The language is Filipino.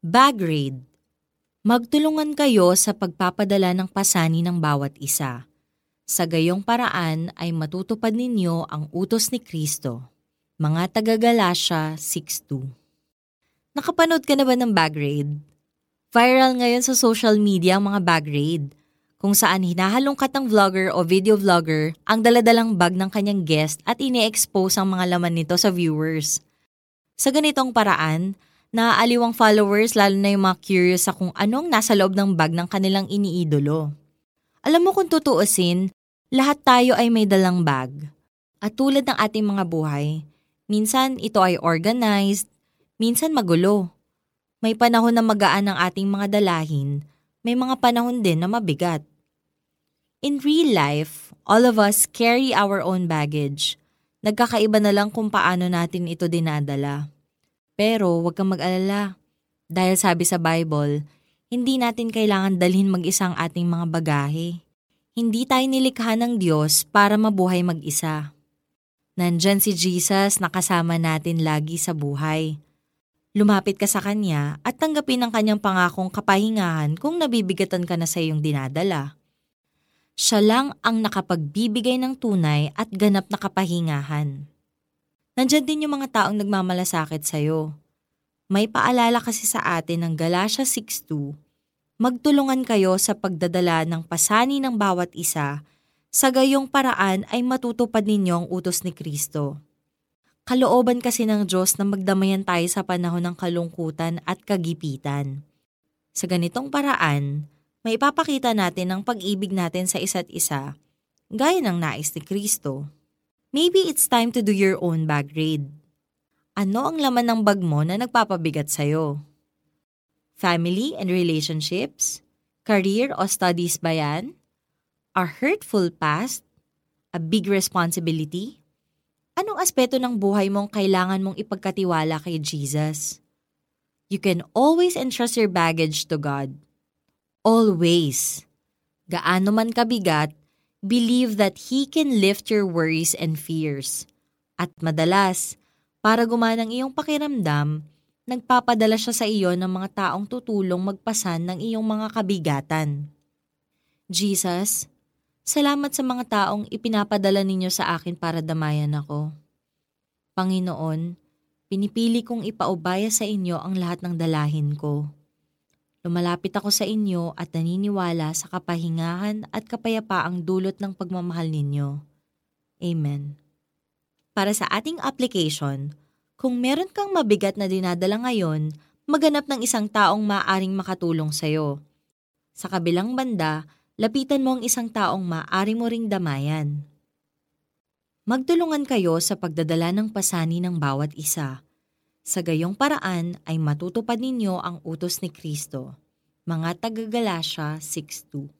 Bag raid. Magtulungan kayo sa pagpapadala ng pasani ng bawat isa. Sa gayong paraan ay matutupad ninyo ang utos ni Kristo. Mga taga-Galasya 6.2 Nakapanood ka na ba ng bag raid? Viral ngayon sa social media ang mga bag raid, kung saan hinahalongkat ng vlogger o video vlogger ang daladalang bag ng kanyang guest at ini-expose ang mga laman nito sa viewers. Sa ganitong paraan, Naaaliw ang followers lalo na yung mga curious sa kung anong nasa loob ng bag ng kanilang iniidolo. Alam mo kung tutuusin, lahat tayo ay may dalang bag. At tulad ng ating mga buhay, minsan ito ay organized, minsan magulo. May panahon na magaan ang ating mga dalahin, may mga panahon din na mabigat. In real life, all of us carry our own baggage. Nagkakaiba na lang kung paano natin ito dinadala. Pero huwag kang mag-alala. Dahil sabi sa Bible, hindi natin kailangan dalhin mag-isa ang ating mga bagahe. Hindi tayo nilikha ng Diyos para mabuhay mag-isa. Nandyan si Jesus na kasama natin lagi sa buhay. Lumapit ka sa Kanya at tanggapin ang Kanyang pangakong kapahingahan kung nabibigatan ka na sa iyong dinadala. Siya lang ang nakapagbibigay ng tunay at ganap na kapahingahan. Nandyan din yung mga taong nagmamalasakit sa'yo. May paalala kasi sa atin ng Galatia 6.2, Magtulungan kayo sa pagdadala ng pasani ng bawat isa, sa gayong paraan ay matutupad ninyo ang utos ni Kristo. Kalooban kasi ng Diyos na magdamayan tayo sa panahon ng kalungkutan at kagipitan. Sa ganitong paraan, may ipapakita natin ang pag-ibig natin sa isa't isa, gaya ng nais ni Kristo. Maybe it's time to do your own bag raid. Ano ang laman ng bag mo na nagpapabigat sa'yo? Family and relationships? Career o studies ba yan? A hurtful past? A big responsibility? Anong aspeto ng buhay mong kailangan mong ipagkatiwala kay Jesus? You can always entrust your baggage to God. Always. Gaano man kabigat, believe that He can lift your worries and fears. At madalas, para gumana ang iyong pakiramdam, nagpapadala siya sa iyo ng mga taong tutulong magpasan ng iyong mga kabigatan. Jesus, salamat sa mga taong ipinapadala ninyo sa akin para damayan ako. Panginoon, pinipili kong ipaubaya sa inyo ang lahat ng dalahin ko Lumalapit ako sa inyo at naniniwala sa kapahingahan at kapayapaang dulot ng pagmamahal ninyo. Amen. Para sa ating application, kung meron kang mabigat na dinadala ngayon, maganap ng isang taong maaring makatulong sa'yo. Sa kabilang banda, lapitan mo ang isang taong maaari mo ring damayan. Magtulungan kayo sa pagdadala ng pasani ng bawat isa sa gayong paraan ay matutupad ninyo ang utos ni Kristo. Mga taga-Galasya 6.2